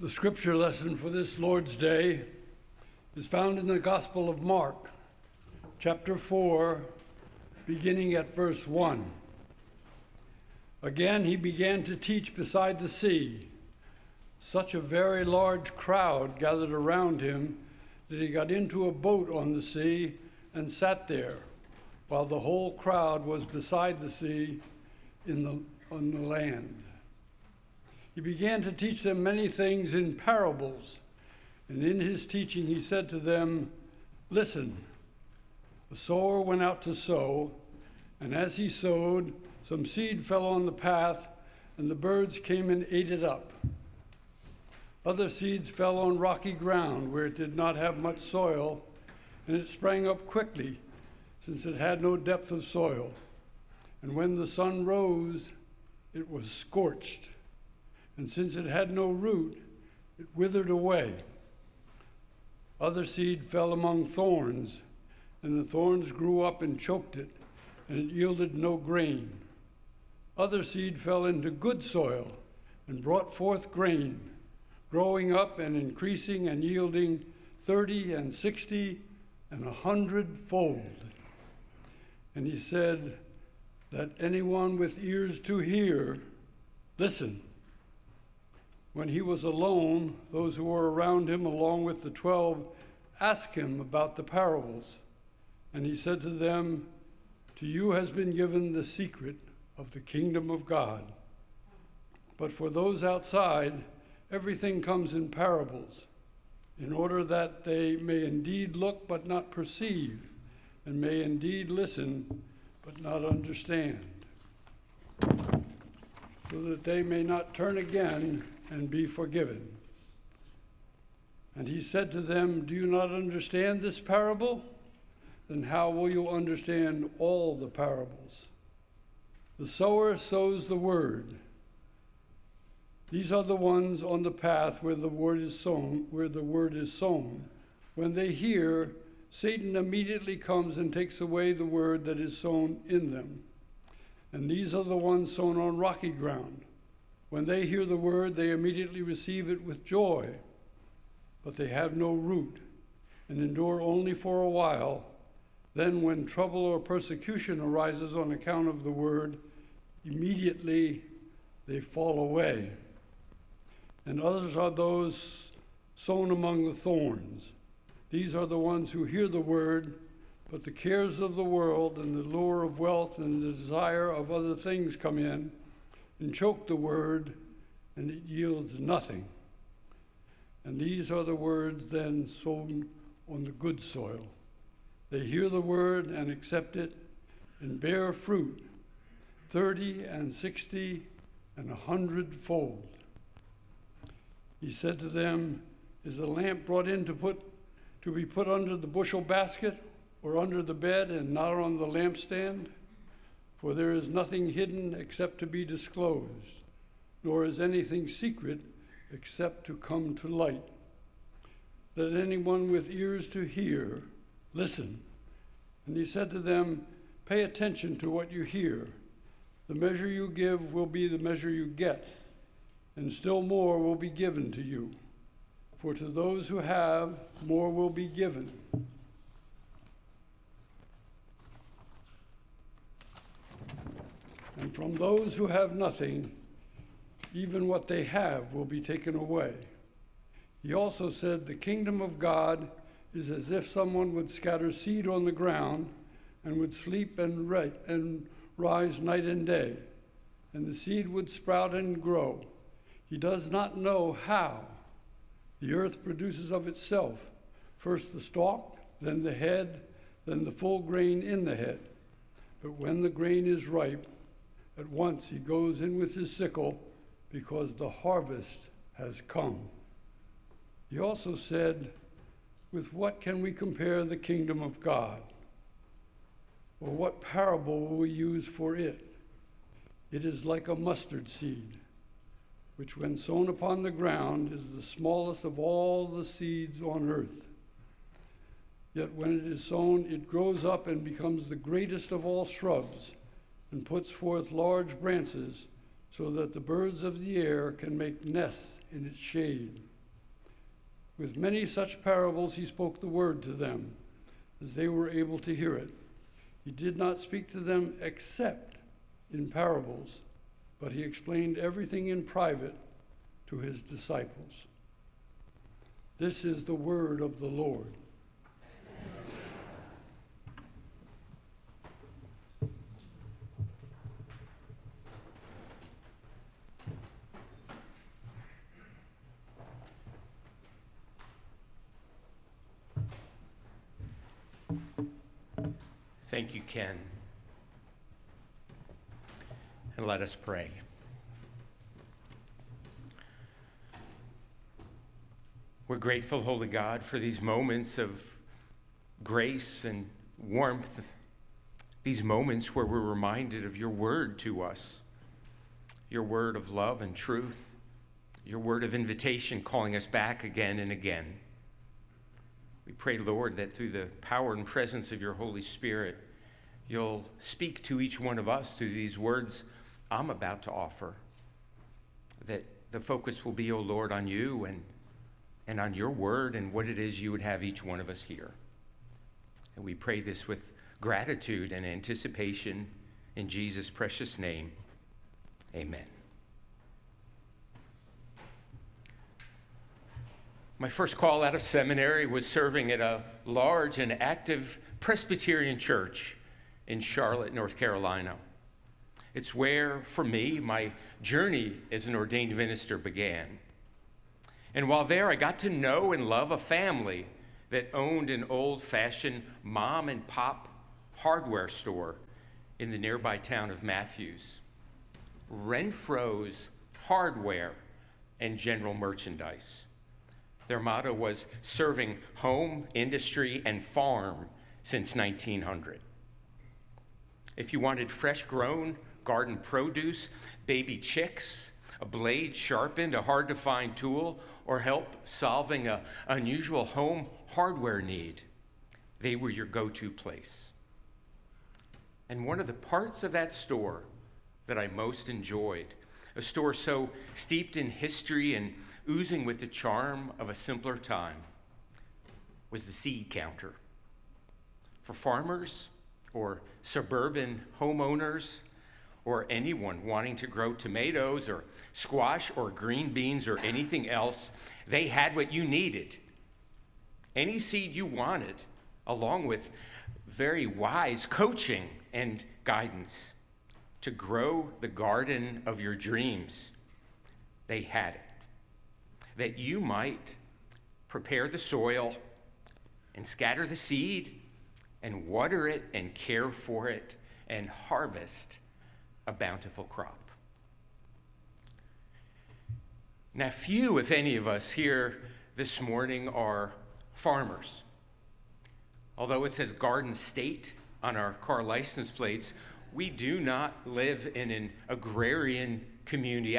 The scripture lesson for this Lord's Day is found in the Gospel of Mark, chapter 4, beginning at verse 1. Again, he began to teach beside the sea. Such a very large crowd gathered around him that he got into a boat on the sea and sat there, while the whole crowd was beside the sea in the, on the land. He began to teach them many things in parables. And in his teaching, he said to them, Listen, the sower went out to sow, and as he sowed, some seed fell on the path, and the birds came and ate it up. Other seeds fell on rocky ground where it did not have much soil, and it sprang up quickly, since it had no depth of soil. And when the sun rose, it was scorched and since it had no root, it withered away. Other seed fell among thorns, and the thorns grew up and choked it, and it yielded no grain. Other seed fell into good soil and brought forth grain, growing up and increasing and yielding thirty and sixty and a hundredfold. And he said, That anyone with ears to hear, listen. When he was alone, those who were around him, along with the twelve, asked him about the parables. And he said to them, To you has been given the secret of the kingdom of God. But for those outside, everything comes in parables, in order that they may indeed look but not perceive, and may indeed listen but not understand, so that they may not turn again and be forgiven. And he said to them, Do you not understand this parable? Then how will you understand all the parables? The sower sows the word. These are the ones on the path where the word is sown, where the word is sown. When they hear, Satan immediately comes and takes away the word that is sown in them. And these are the ones sown on rocky ground. When they hear the word, they immediately receive it with joy, but they have no root and endure only for a while. Then, when trouble or persecution arises on account of the word, immediately they fall away. And others are those sown among the thorns. These are the ones who hear the word, but the cares of the world and the lure of wealth and the desire of other things come in and choke the word, and it yields nothing. And these are the words then sown on the good soil. They hear the word and accept it and bear fruit, thirty and sixty and a hundredfold. He said to them, Is the lamp brought in to put to be put under the bushel basket or under the bed and not on the lampstand? For there is nothing hidden except to be disclosed, nor is anything secret except to come to light. Let anyone with ears to hear listen. And he said to them, Pay attention to what you hear. The measure you give will be the measure you get, and still more will be given to you. For to those who have, more will be given. And from those who have nothing, even what they have will be taken away. He also said, The kingdom of God is as if someone would scatter seed on the ground and would sleep and, and rise night and day, and the seed would sprout and grow. He does not know how. The earth produces of itself first the stalk, then the head, then the full grain in the head. But when the grain is ripe, at once he goes in with his sickle because the harvest has come. He also said, With what can we compare the kingdom of God? Or what parable will we use for it? It is like a mustard seed, which, when sown upon the ground, is the smallest of all the seeds on earth. Yet when it is sown, it grows up and becomes the greatest of all shrubs and puts forth large branches so that the birds of the air can make nests in its shade. With many such parables, he spoke the word to them, as they were able to hear it. He did not speak to them except in parables, but he explained everything in private to his disciples. This is the word of the Lord. Thank you, Ken. And let us pray. We're grateful, Holy God, for these moments of grace and warmth, these moments where we're reminded of your word to us, your word of love and truth, your word of invitation calling us back again and again. We pray, Lord, that through the power and presence of your Holy Spirit, you'll speak to each one of us through these words I'm about to offer. That the focus will be, O oh Lord, on you and, and on your word and what it is you would have each one of us hear. And we pray this with gratitude and anticipation in Jesus' precious name. Amen. My first call out of seminary was serving at a large and active Presbyterian church in Charlotte, North Carolina. It's where, for me, my journey as an ordained minister began. And while there, I got to know and love a family that owned an old fashioned mom and pop hardware store in the nearby town of Matthews. Renfrow's Hardware and General Merchandise. Their motto was serving home, industry, and farm since 1900. If you wanted fresh grown garden produce, baby chicks, a blade sharpened, a hard to find tool, or help solving an unusual home hardware need, they were your go to place. And one of the parts of that store that I most enjoyed, a store so steeped in history and oozing with the charm of a simpler time, was the seed counter. For farmers or suburban homeowners or anyone wanting to grow tomatoes or squash or green beans or anything else, they had what you needed. Any seed you wanted, along with very wise coaching and guidance to grow the garden of your dreams. They had it that you might prepare the soil and scatter the seed and water it and care for it and harvest a bountiful crop. Now, few, if any of us here this morning, are farmers. Although it says Garden State on our car license plates, we do not live in an agrarian community.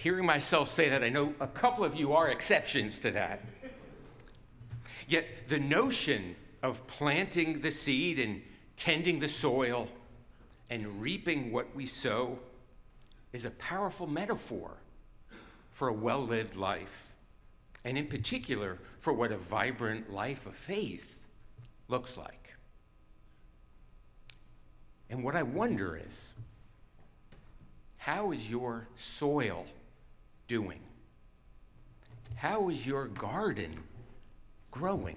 Hearing myself say that, I know a couple of you are exceptions to that. Yet the notion of planting the seed and tending the soil and reaping what we sow is a powerful metaphor for a well lived life, and in particular for what a vibrant life of faith looks like. And what I wonder is how is your soil doing? How is your garden growing?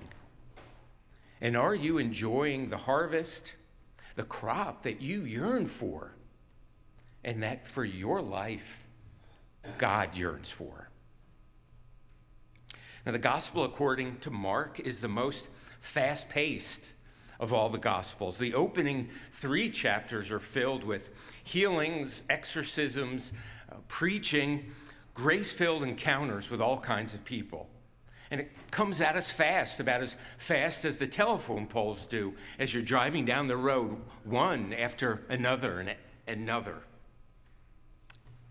And are you enjoying the harvest, the crop that you yearn for, and that for your life God yearns for? Now, the gospel according to Mark is the most fast paced of all the gospels. The opening three chapters are filled with healings, exorcisms, uh, preaching, grace filled encounters with all kinds of people. And it comes at us fast, about as fast as the telephone poles do as you're driving down the road, one after another and another.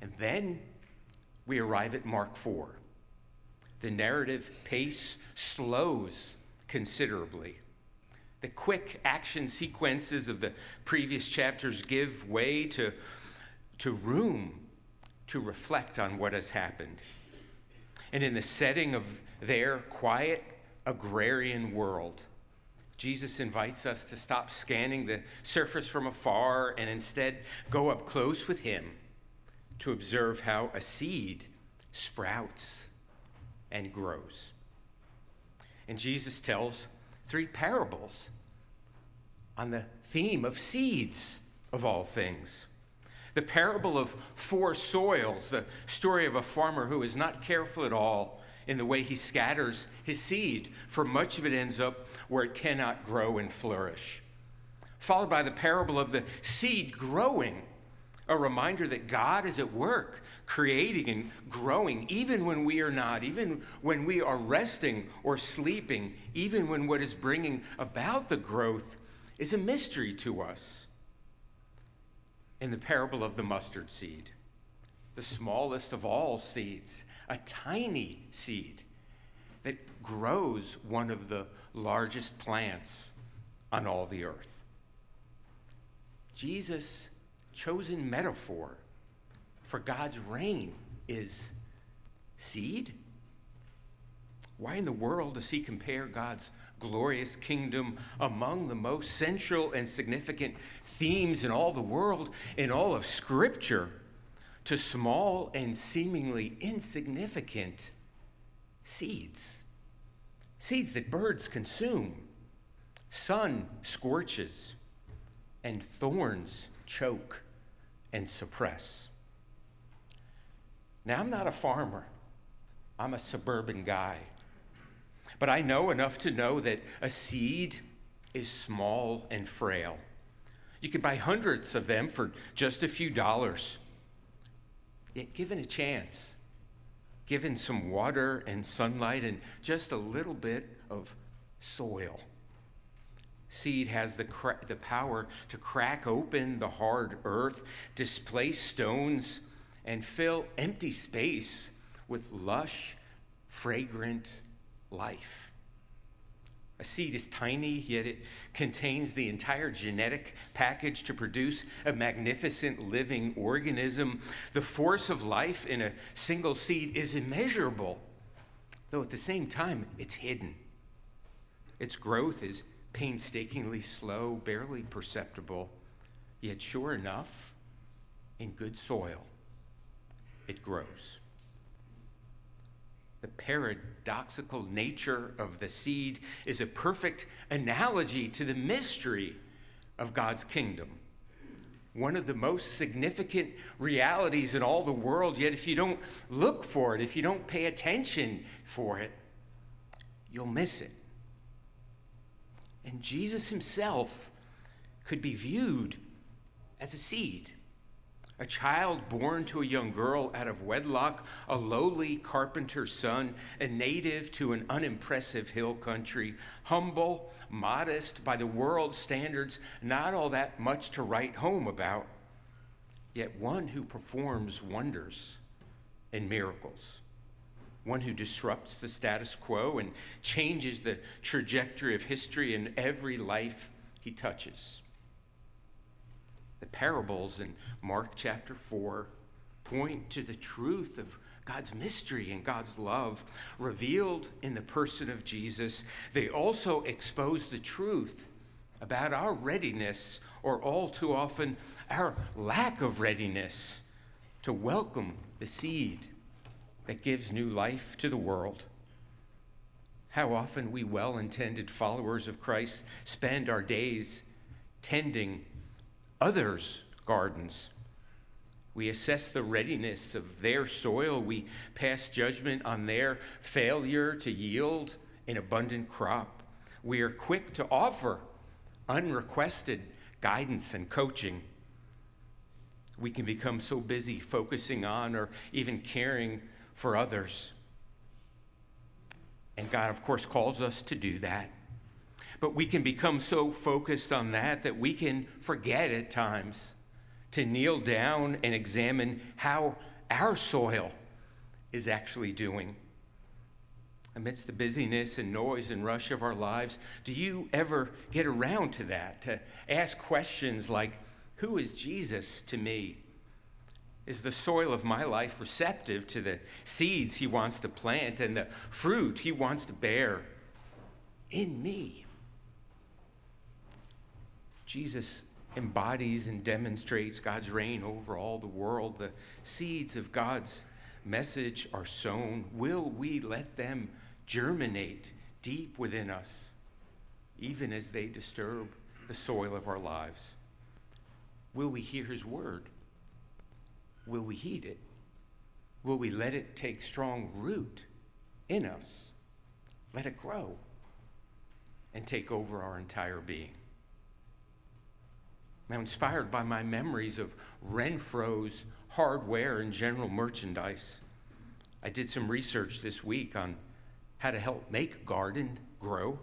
And then we arrive at Mark 4. The narrative pace slows considerably. The quick action sequences of the previous chapters give way to, to room to reflect on what has happened. And in the setting of their quiet agrarian world, Jesus invites us to stop scanning the surface from afar and instead go up close with him to observe how a seed sprouts and grows. And Jesus tells three parables on the theme of seeds of all things. The parable of four soils, the story of a farmer who is not careful at all in the way he scatters his seed, for much of it ends up where it cannot grow and flourish. Followed by the parable of the seed growing, a reminder that God is at work, creating and growing, even when we are not, even when we are resting or sleeping, even when what is bringing about the growth is a mystery to us. In the parable of the mustard seed, the smallest of all seeds, a tiny seed that grows one of the largest plants on all the earth. Jesus' chosen metaphor for God's reign is seed. Why in the world does he compare God's glorious kingdom among the most central and significant themes in all the world, in all of Scripture? to small and seemingly insignificant seeds. Seeds that birds consume, sun scorches, and thorns choke and suppress. Now, I'm not a farmer, I'm a suburban guy. But I know enough to know that a seed is small and frail. You could buy hundreds of them for just a few dollars. Yet, given a chance, given some water and sunlight and just a little bit of soil, seed has the, cra- the power to crack open the hard earth, displace stones, and fill empty space with lush, fragrant life. A seed is tiny, yet it contains the entire genetic package to produce a magnificent living organism. The force of life in a single seed is immeasurable, though at the same time, it's hidden. Its growth is painstakingly slow, barely perceptible, yet sure enough, in good soil, it grows the paradoxical nature of the seed is a perfect analogy to the mystery of God's kingdom. One of the most significant realities in all the world, yet, if you don't look for it, if you don't pay attention for it, you'll miss it. And Jesus himself could be viewed as a seed a child born to a young girl out of wedlock, a lowly carpenter's son, a native to an unimpressive hill country, humble, modest by the world's standards, not all that much to write home about, yet one who performs wonders and miracles, one who disrupts the status quo and changes the trajectory of history in every life he touches. The parables in Mark chapter 4 point to the truth of God's mystery and God's love revealed in the person of Jesus. They also expose the truth about our readiness, or all too often, our lack of readiness to welcome the seed that gives new life to the world. How often we well intended followers of Christ spend our days tending others' gardens. We assess the readiness of their soil. We pass judgment on their failure to yield an abundant crop. We are quick to offer unrequested guidance and coaching. We can become so busy focusing on or even caring for others. And God, of course, calls us to do that. But we can become so focused on that that we can forget at times to kneel down and examine how our soil is actually doing. Amidst the busyness and noise and rush of our lives, do you ever get around to that? To ask questions like, Who is Jesus to me? Is the soil of my life receptive to the seeds He wants to plant and the fruit He wants to bear in me? Jesus embodies and demonstrates God's reign over all the world. The seeds of God's message are sown. Will we let them germinate deep within us, even as they disturb the soil of our lives? Will we hear His word? Will we heed it? Will we let it take strong root in us? Let it grow and take over our entire being. Now, inspired by my memories of Renfrow's hardware and general merchandise, I did some research this week on how to help make garden grow.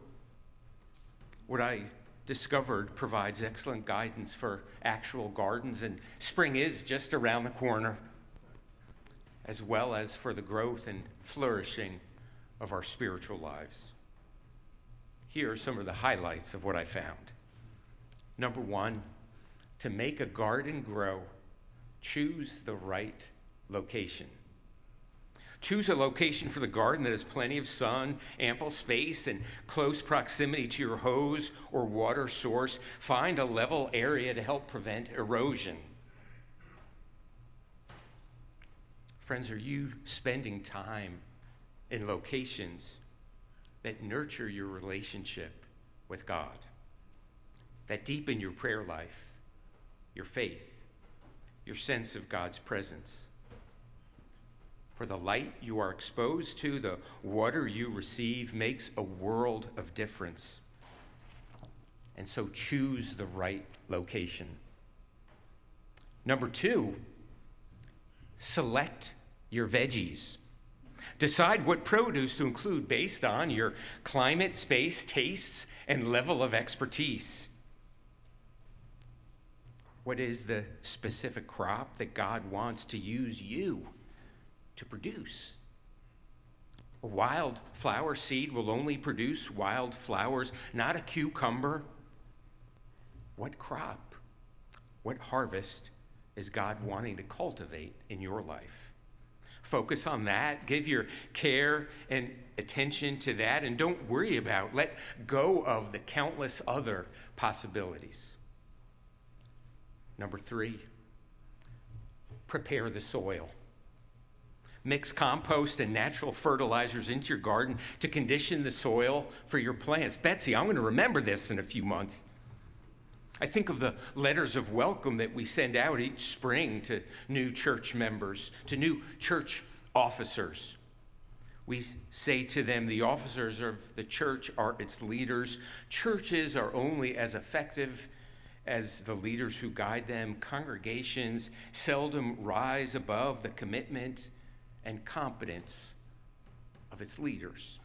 What I discovered provides excellent guidance for actual gardens, and spring is just around the corner, as well as for the growth and flourishing of our spiritual lives. Here are some of the highlights of what I found. Number one, to make a garden grow, choose the right location. Choose a location for the garden that has plenty of sun, ample space, and close proximity to your hose or water source. Find a level area to help prevent erosion. Friends, are you spending time in locations that nurture your relationship with God, that deepen your prayer life, your faith, your sense of God's presence. For the light you are exposed to, the water you receive, makes a world of difference. And so choose the right location. Number two, select your veggies. Decide what produce to include based on your climate, space, tastes, and level of expertise. What is the specific crop that God wants to use you to produce? A wild flower seed will only produce wild flowers, not a cucumber. What crop, what harvest is God wanting to cultivate in your life? Focus on that. Give your care and attention to that, and don't worry about, let go of the countless other possibilities. Number three, prepare the soil. Mix compost and natural fertilizers into your garden to condition the soil for your plants. Betsy, I'm going to remember this in a few months. I think of the letters of welcome that we send out each spring to new church members, to new church officers. We say to them, the officers of the church are its leaders. Churches are only as effective as the leaders who guide them. Congregations seldom rise above the commitment and competence of its leaders.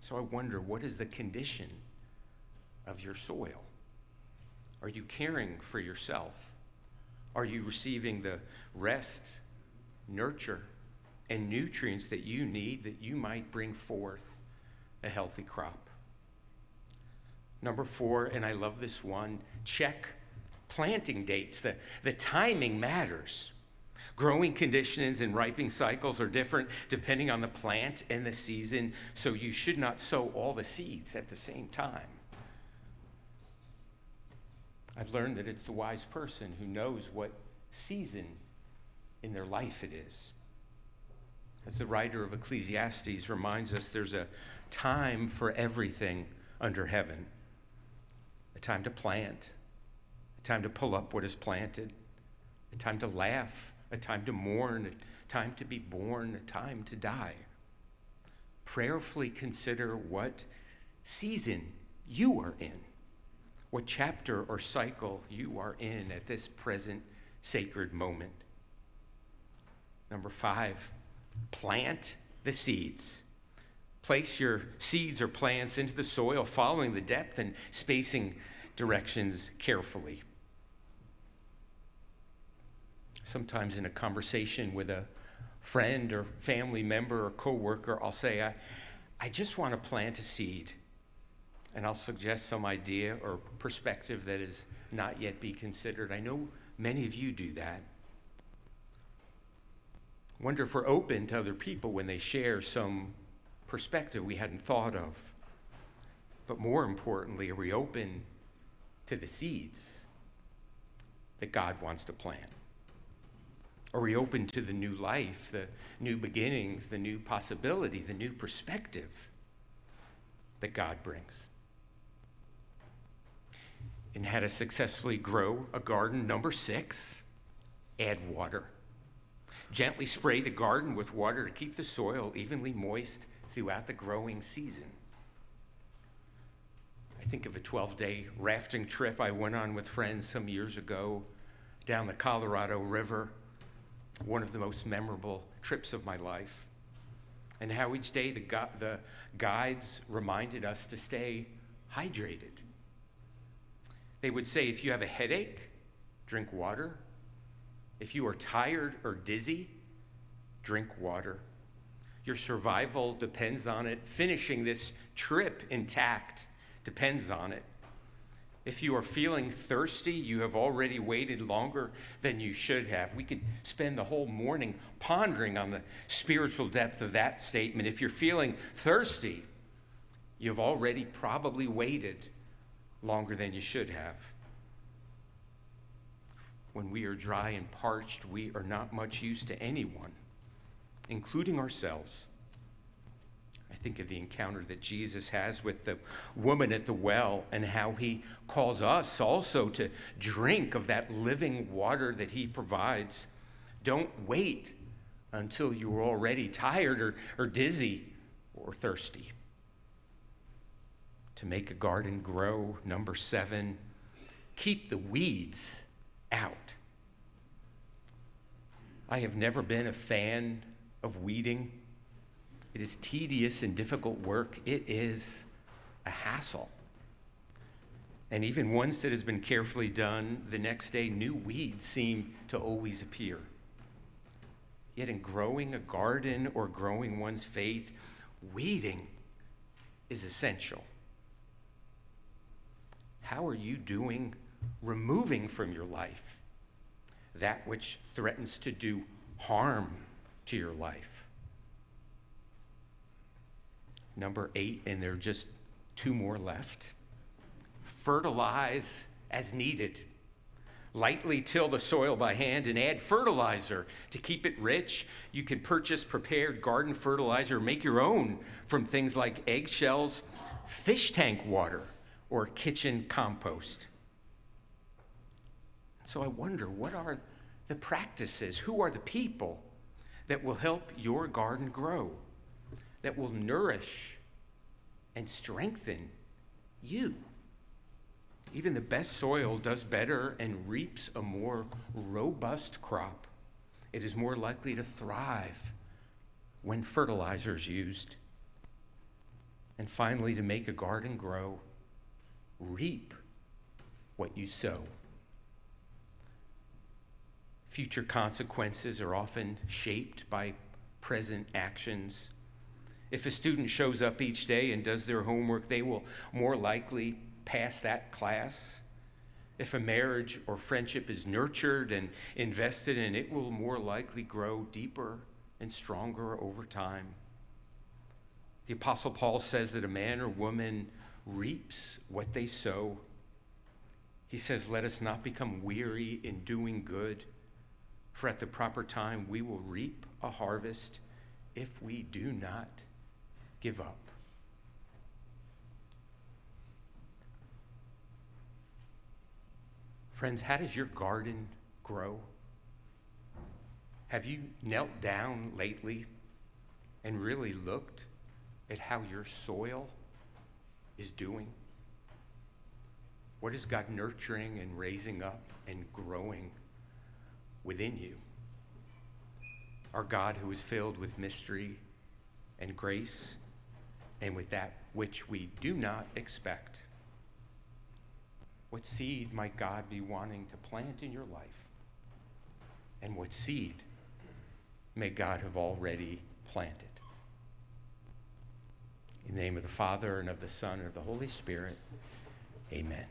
So I wonder what is the condition of your soil? Are you caring for yourself? Are you receiving the rest, nurture, and nutrients that you need that you might bring forth a healthy crop? Number four, and I love this one check planting dates. The, the timing matters. Growing conditions and ripening cycles are different depending on the plant and the season, so you should not sow all the seeds at the same time. I've learned that it's the wise person who knows what season in their life it is. As the writer of Ecclesiastes reminds us, there's a time for everything under heaven a time to plant, a time to pull up what is planted, a time to laugh, a time to mourn, a time to be born, a time to die. Prayerfully consider what season you are in, what chapter or cycle you are in at this present sacred moment. Number five, plant the seeds. Place your seeds or plants into the soil, following the depth and spacing directions carefully. Sometimes in a conversation with a friend or family member or coworker, I'll say, I, I just want to plant a seed. And I'll suggest some idea or perspective that has not yet be considered. I know Many of you do that. Wonder if we're open to other people when they share some perspective we hadn't thought of. But more importantly, are we open to the seeds that God wants to plant? Are we open to the new life, the new beginnings, the new possibility, the new perspective that God brings? And how to successfully grow a garden. Number six, add water. Gently spray the garden with water to keep the soil evenly moist throughout the growing season. I think of a 12 day rafting trip I went on with friends some years ago down the Colorado River, one of the most memorable trips of my life. And how each day the, gu- the guides reminded us to stay hydrated. They would say if you have a headache, drink water. If you are tired or dizzy, drink water. Your survival depends on it. Finishing this trip intact depends on it. If you are feeling thirsty, you have already waited longer than you should have. We could spend the whole morning pondering on the spiritual depth of that statement. If you're feeling thirsty, you've already probably waited longer than you should have. When we are dry and parched, we are not much use to anyone, including ourselves. I think of the encounter that Jesus has with the woman at the well and how he calls us also to drink of that living water that he provides. Don't wait until you're already tired or, or dizzy or thirsty. To make a garden grow, number seven, keep the weeds out. I have never been a fan of weeding. It is tedious and difficult work. It is a hassle. And even once it has been carefully done, the next day new weeds seem to always appear. Yet in growing a garden or growing one's faith, weeding is essential. How are you doing removing from your life that which threatens to do harm to your life? Number eight, and there are just two more left. Fertilize as needed. Lightly till the soil by hand and add fertilizer to keep it rich. You can purchase prepared garden fertilizer, make your own from things like eggshells, fish tank water, or kitchen compost. So I wonder what are the practices? Who are the people that will help your garden grow? that will nourish and strengthen you. Even the best soil does better and reaps a more robust crop. It is more likely to thrive when fertilizer is used. And finally, to make a garden grow, reap what you sow. Future consequences are often shaped by present actions. If a student shows up each day and does their homework, they will more likely pass that class. If a marriage or friendship is nurtured and invested in, it will more likely grow deeper and stronger over time. The Apostle Paul says that a man or woman reaps what they sow. He says, Let us not become weary in doing good, for at the proper time we will reap a harvest if we do not give up. Friends, how does your garden grow? Have you knelt down lately and really looked at how your soil is doing? What is God nurturing and raising up and growing within you? Our God, who is filled with mystery and grace and with that which we do not expect. What seed might God be wanting to plant in your life? And what seed may God have already planted? In the name of the Father, and of the Son, and of the Holy Spirit, amen.